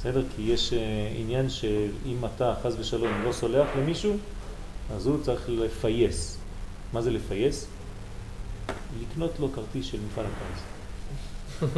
בסדר? כי יש אה, עניין שאם אתה חס ושלום לא סולח למישהו, אז הוא צריך לפייס. מה זה לפייס? לקנות לו כרטיס של מפעל הפיס.